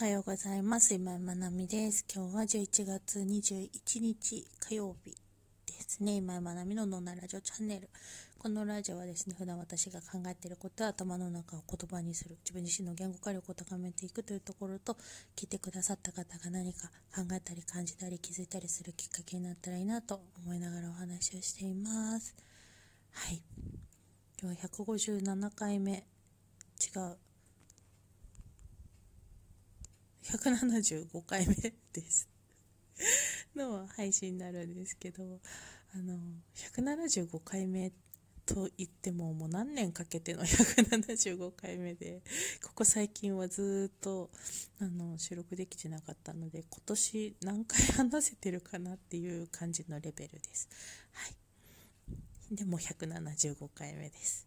おはようございます。今井まなみです。今日は11月21日火曜日ですね。今井まなみのノーナラジオチャンネル。このラジオはですね普段私が考えていることは頭の中を言葉にする。自分自身の言語化力を高めていくというところと聞いてくださった方が何か考えたり感じたり気づいたりするきっかけになったらいいなと思いながらお話をしています。はい。今日は157回目。違う。175回目です。の配信になるんですけどあの175回目と言ってももう何年かけての175回目でここ最近はずっとあの収録できてなかったので今年何回話せてるかなっていう感じのレベルです。はい。でも175回目です。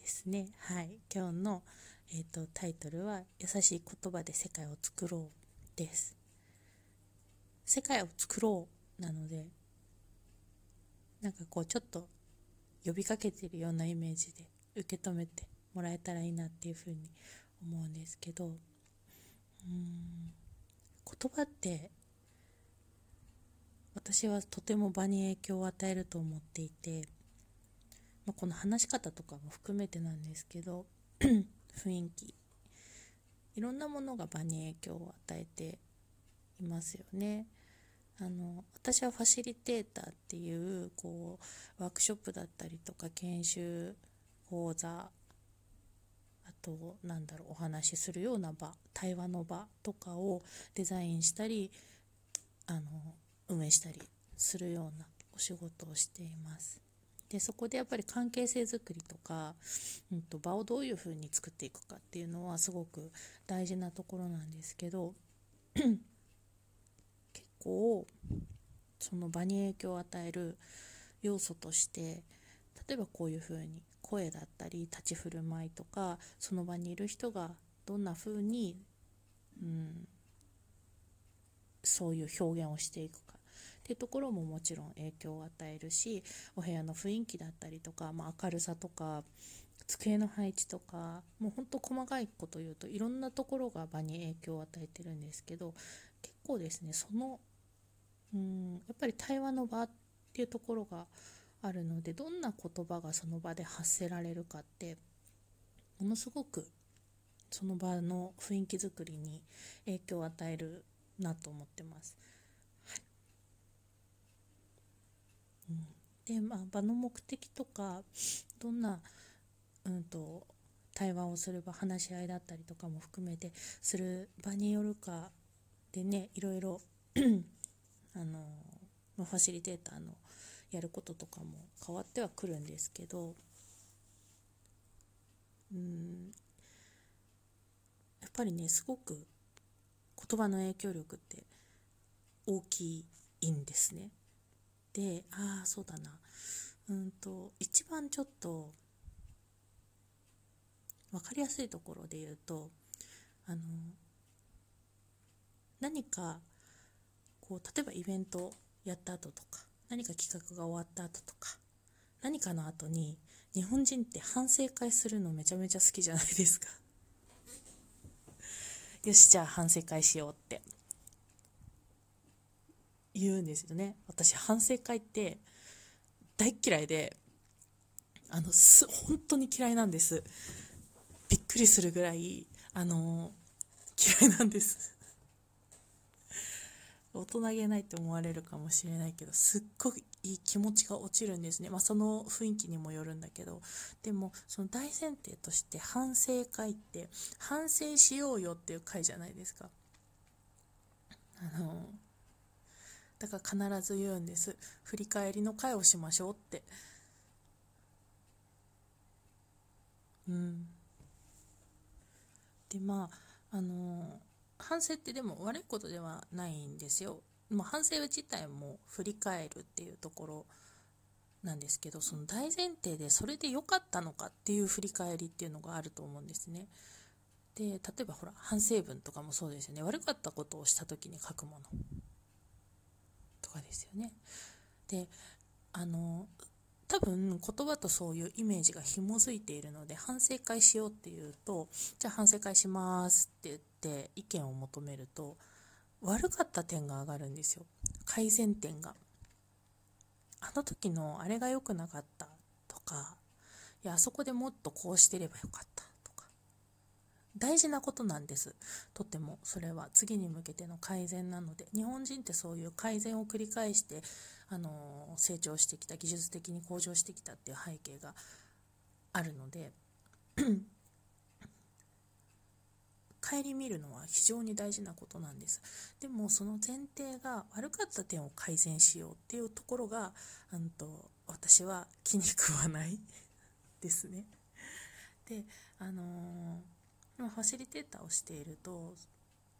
ですね。はい。今日のえーと、タイトルは「優しい言葉で世界を作ろう」です。世界を作ろうなのでなんかこうちょっと呼びかけてるようなイメージで受け止めてもらえたらいいなっていうふうに思うんですけどうん言葉って私はとても場に影響を与えると思っていて、まあ、この話し方とかも含めてなんですけど雰囲気いろんなものが場に影響を与えていますよね。あの私はファシリテーターっていうこうワークショップだったりとか研修講座あとなんだろうお話しするような場対話の場とかをデザインしたりあの運営したりするようなお仕事をしています。でそこでやっぱり関係性づくりとか、うんと、場をどういうふうに作っていくかっていうのはすごく大事なところなんですけど 結構その場に影響を与える要素として例えばこういうふうに声だったり立ち振る舞いとかその場にいる人がどんなふうに、うん、そういう表現をしていくか。いうところももちろん影響を与えるしお部屋の雰囲気だったりとか、まあ、明るさとか机の配置とかもうほんと細かいこと言うといろんなところが場に影響を与えてるんですけど結構ですねそのうんやっぱり対話の場っていうところがあるのでどんな言葉がその場で発せられるかってものすごくその場の雰囲気づくりに影響を与えるなと思ってます。で、まあ、場の目的とかどんな、うんと、対話をする場話し合いだったりとかも含めてする場によるかでねいろいろ あの、ファシリテーターのやることとかも変わってはくるんですけどうんやっぱりねすごく言葉の影響力って大きいんですね。でああそうだな。うんと一番ちょっと分かりやすいところで言うとあの何かこう例えばイベントやった後とか何か企画が終わった後とか何かの後に日本人って反省会するのめちゃめちゃ好きじゃないですか。よしじゃあ反省会しようって。言うんですよね。私反省会って大嫌いであのす本当に嫌いなんです。びっくりするぐらいあの嫌いなんです。大人げないって思われるかもしれないけどすっごいいい気持ちが落ちるんですね。まあその雰囲気にもよるんだけど。でもその大前提として反省会って反省しようよっていう会じゃないですか。あのだから必ず言うんです。振り返りの会をしましょうって。うん。でまああの反省ってでも悪いことではないんですよ、まあ、反省自体も振り返るっていうところなんですけどその大前提でそれで良かったのかっていう振り返りっていうのがあると思うんですね。で例えばほら反省文とかもそうですよね。悪かったことをした時に書くもの。かですよね。であの多分言葉とそういうイメージが紐づいているので反省会しようっていうとじゃあ反省会しますって言って意見を求めると悪かった点が上がるんですよ改善点があの時のあれが良くなかったとかいやあそこでもっとこうしてればよかった大事なことなんです。とても。それは次に向けての改善なので。日本人ってそういう改善を繰り返してあの成長してきた技術的に向上してきたっていう背景があるので 顧みるのは非常に大事なことなんです。でもその前提が悪かった点を改善しようっていうところがうんと私は気に食わないですね。であのー、ファシリテーターをしていると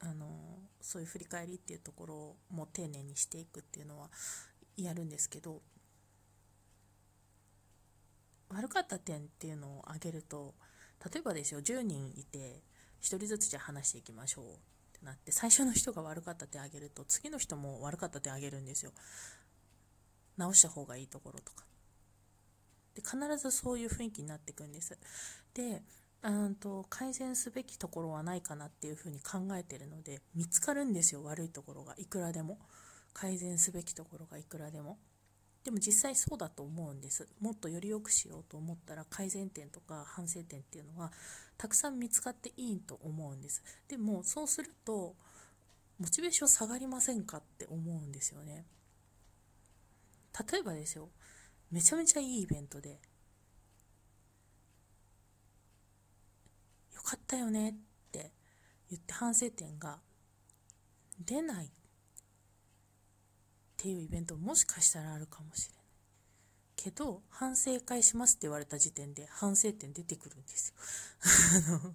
あの、そういう振り返りっていうところも丁寧にしていくっていうのはやるんですけど悪かった点っていうのを挙げると例えばですよ10人いて1人ずつじゃ話していきましょうってなって最初の人が悪かった点挙げると次の人も悪かった点挙げるんですよ。直した方がいいところとか。で必ずそういう雰囲気になっていくんです。でうんと改善すべきところはないかなっていうふうに考えてるので見つかるんですよ悪いところがいくらでも。改善すべきところがいくらでも。でも実際そうだと思うんです。もっとより良くしようと思ったら改善点とか反省点っていうのはたくさん見つかっていいと思うんです。でもそうするとモチベーション下がりませんかって思うんですよね。例えばですよめちゃめちゃいいイベントでかったよねって言って反省点が出ないっていうイベントもしかしたらあるかもしれない。けど反省会しますって言われた時点で反省点出てくるんですよ。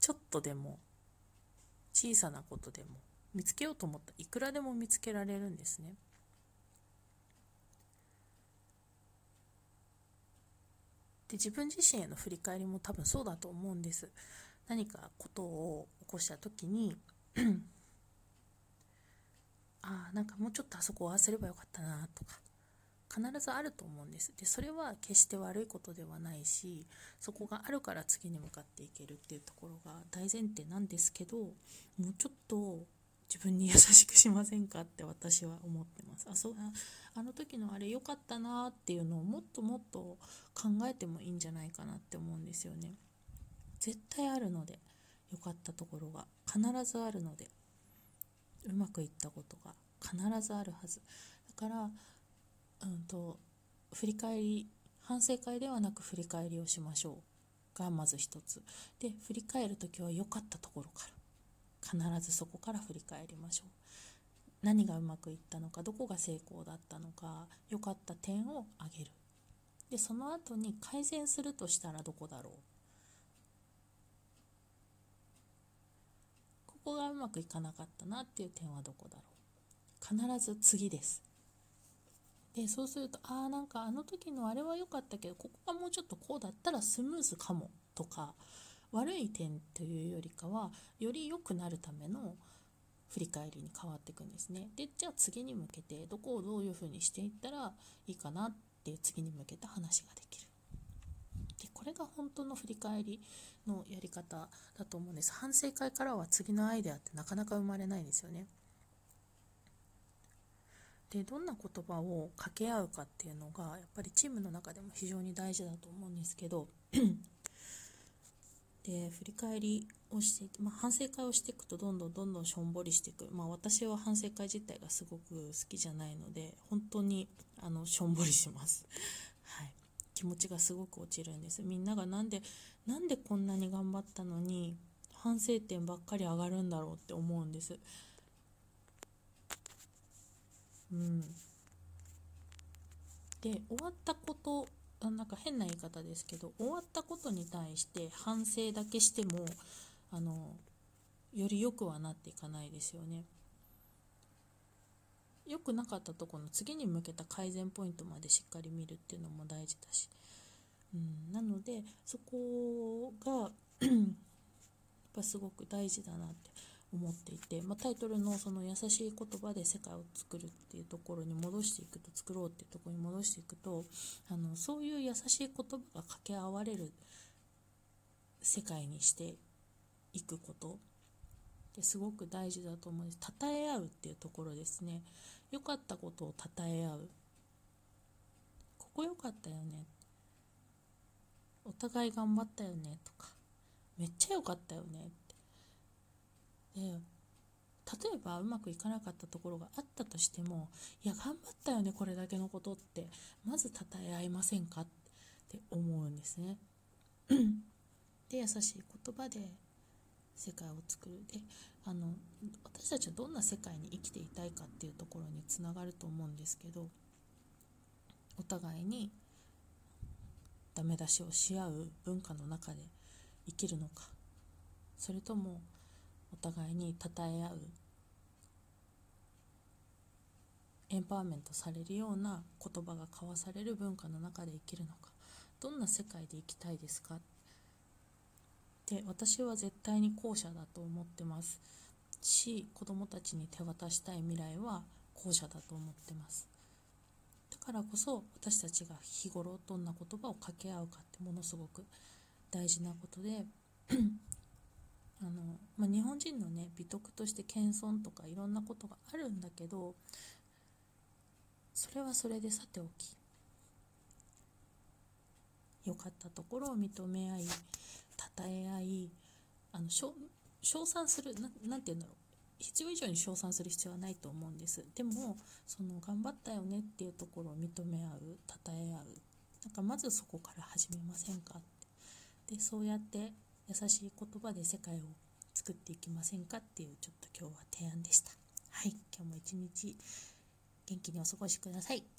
ちょっとでも小さなことでも見つけようと思ったらいくらでも見つけられるんですね。で自分自身への振り返りも多分そうだと思うんです。何かことを起こした時に ああなんかもうちょっとあそこを合わせればよかったなとか必ずあると思うんです。でそれは決して悪いことではないしそこがあるから次に向かっていけるっていうところが大前提なんですけどもうちょっと自分に優しくしませんかって私は思ってます。あそうあの時のあれ良かったなっていうのをもっともっと考えてもいいんじゃないかなって思うんですよね。絶対あるので良かったところが必ずあるのでうまくいったことが必ずあるはず。だから、うんと、振り返り反省会ではなく振り返りをしましょうがまず一つ。で振り返る時は良かったところから。必ずそこから振り返りましょう。何がうまくいったのかどこが成功だったのか良かった点を挙げる。でその後に改善するとしたらどこだろう。ここがうまくいかなかったなっていう点はどこだろう。必ず次です。でそうするとああなんかあの時のあれは良かったけどここがもうちょっとこうだったらスムーズかもとか悪い点というよりかはより良くなるための振り返りに変わっていくんですね。でじゃあ次に向けてどこをどういうふうにしていったらいいかなっていう次に向けた話ができる。でこれが本当の振り返りのやり方だと思うんです。反省会からは次のアイデアってなかなか生まれないんですよね。でどんな言葉を掛け合うかっていうのがやっぱりチームの中でも非常に大事だと思うんですけどで振り返りをしていて、まあ、反省会をしていくとどんどんどんどんしょんぼりしていく、まあ、私は反省会自体がすごく好きじゃないので本当にあのしょんぼりします。はい。気持ちがすごく落ちるんです。みんながなんでなんでこんなに頑張ったのに反省点ばっかり上がるんだろうって思うんです。うん。で終わったことなんか変な言い方ですけど終わったことに対して反省だけしてもあのより良くはなっていかないですよね。良くなかったとこの次に向けた改善ポイントまでしっかり見るっていうのも大事だし、うん、なのでそこが やっぱすごく大事だなって思っていて、まあ、タイトルのその優しい言葉で世界を作るっていうところに戻していくと作ろうっていうところに戻していくとあのそういう優しい言葉が掛け合われる世界にしていくことってすごく大事だと思うんです。称え合うっていうところですね。良かったことを称え合う。ここ良かったよね。お互い頑張ったよね。とかめっちゃ良かったよね。ってで例えばうまくいかなかったところがあったとしてもいや頑張ったよねこれだけのことってまず称え合いませんか？って思うんですね。で優しい言葉で世界を作る。であの私たちはどんな世界に生きていたいかっていうところにつながると思うんですけどお互いにダメ出しをし合う文化の中で生きるのかそれともお互いに称え合う。エンパワーメントされるような言葉が交わされる文化の中で生きるのか。どんな世界で生きたいですか？で私は絶対に後者だと思ってます。し子どもたちに手渡したい未来は後者だと思ってます。だからこそ私たちが日頃どんな言葉を掛け合うかってものすごく大事なことであの、まあ、日本人のね美徳として謙遜とかいろんなことがあるんだけどそれはそれでさておき。良かったところを認め合い称え合いあの称賛する何て言うんだろう。必要以上に称賛する必要はないと思うんです。でもその頑張ったよねっていうところを認め合う称え合う。なんかまずそこから始めませんかって。でそうやって優しい言葉で世界を作っていきませんかっていうちょっと今日は提案でした。はい。今日も一日元気にお過ごしください。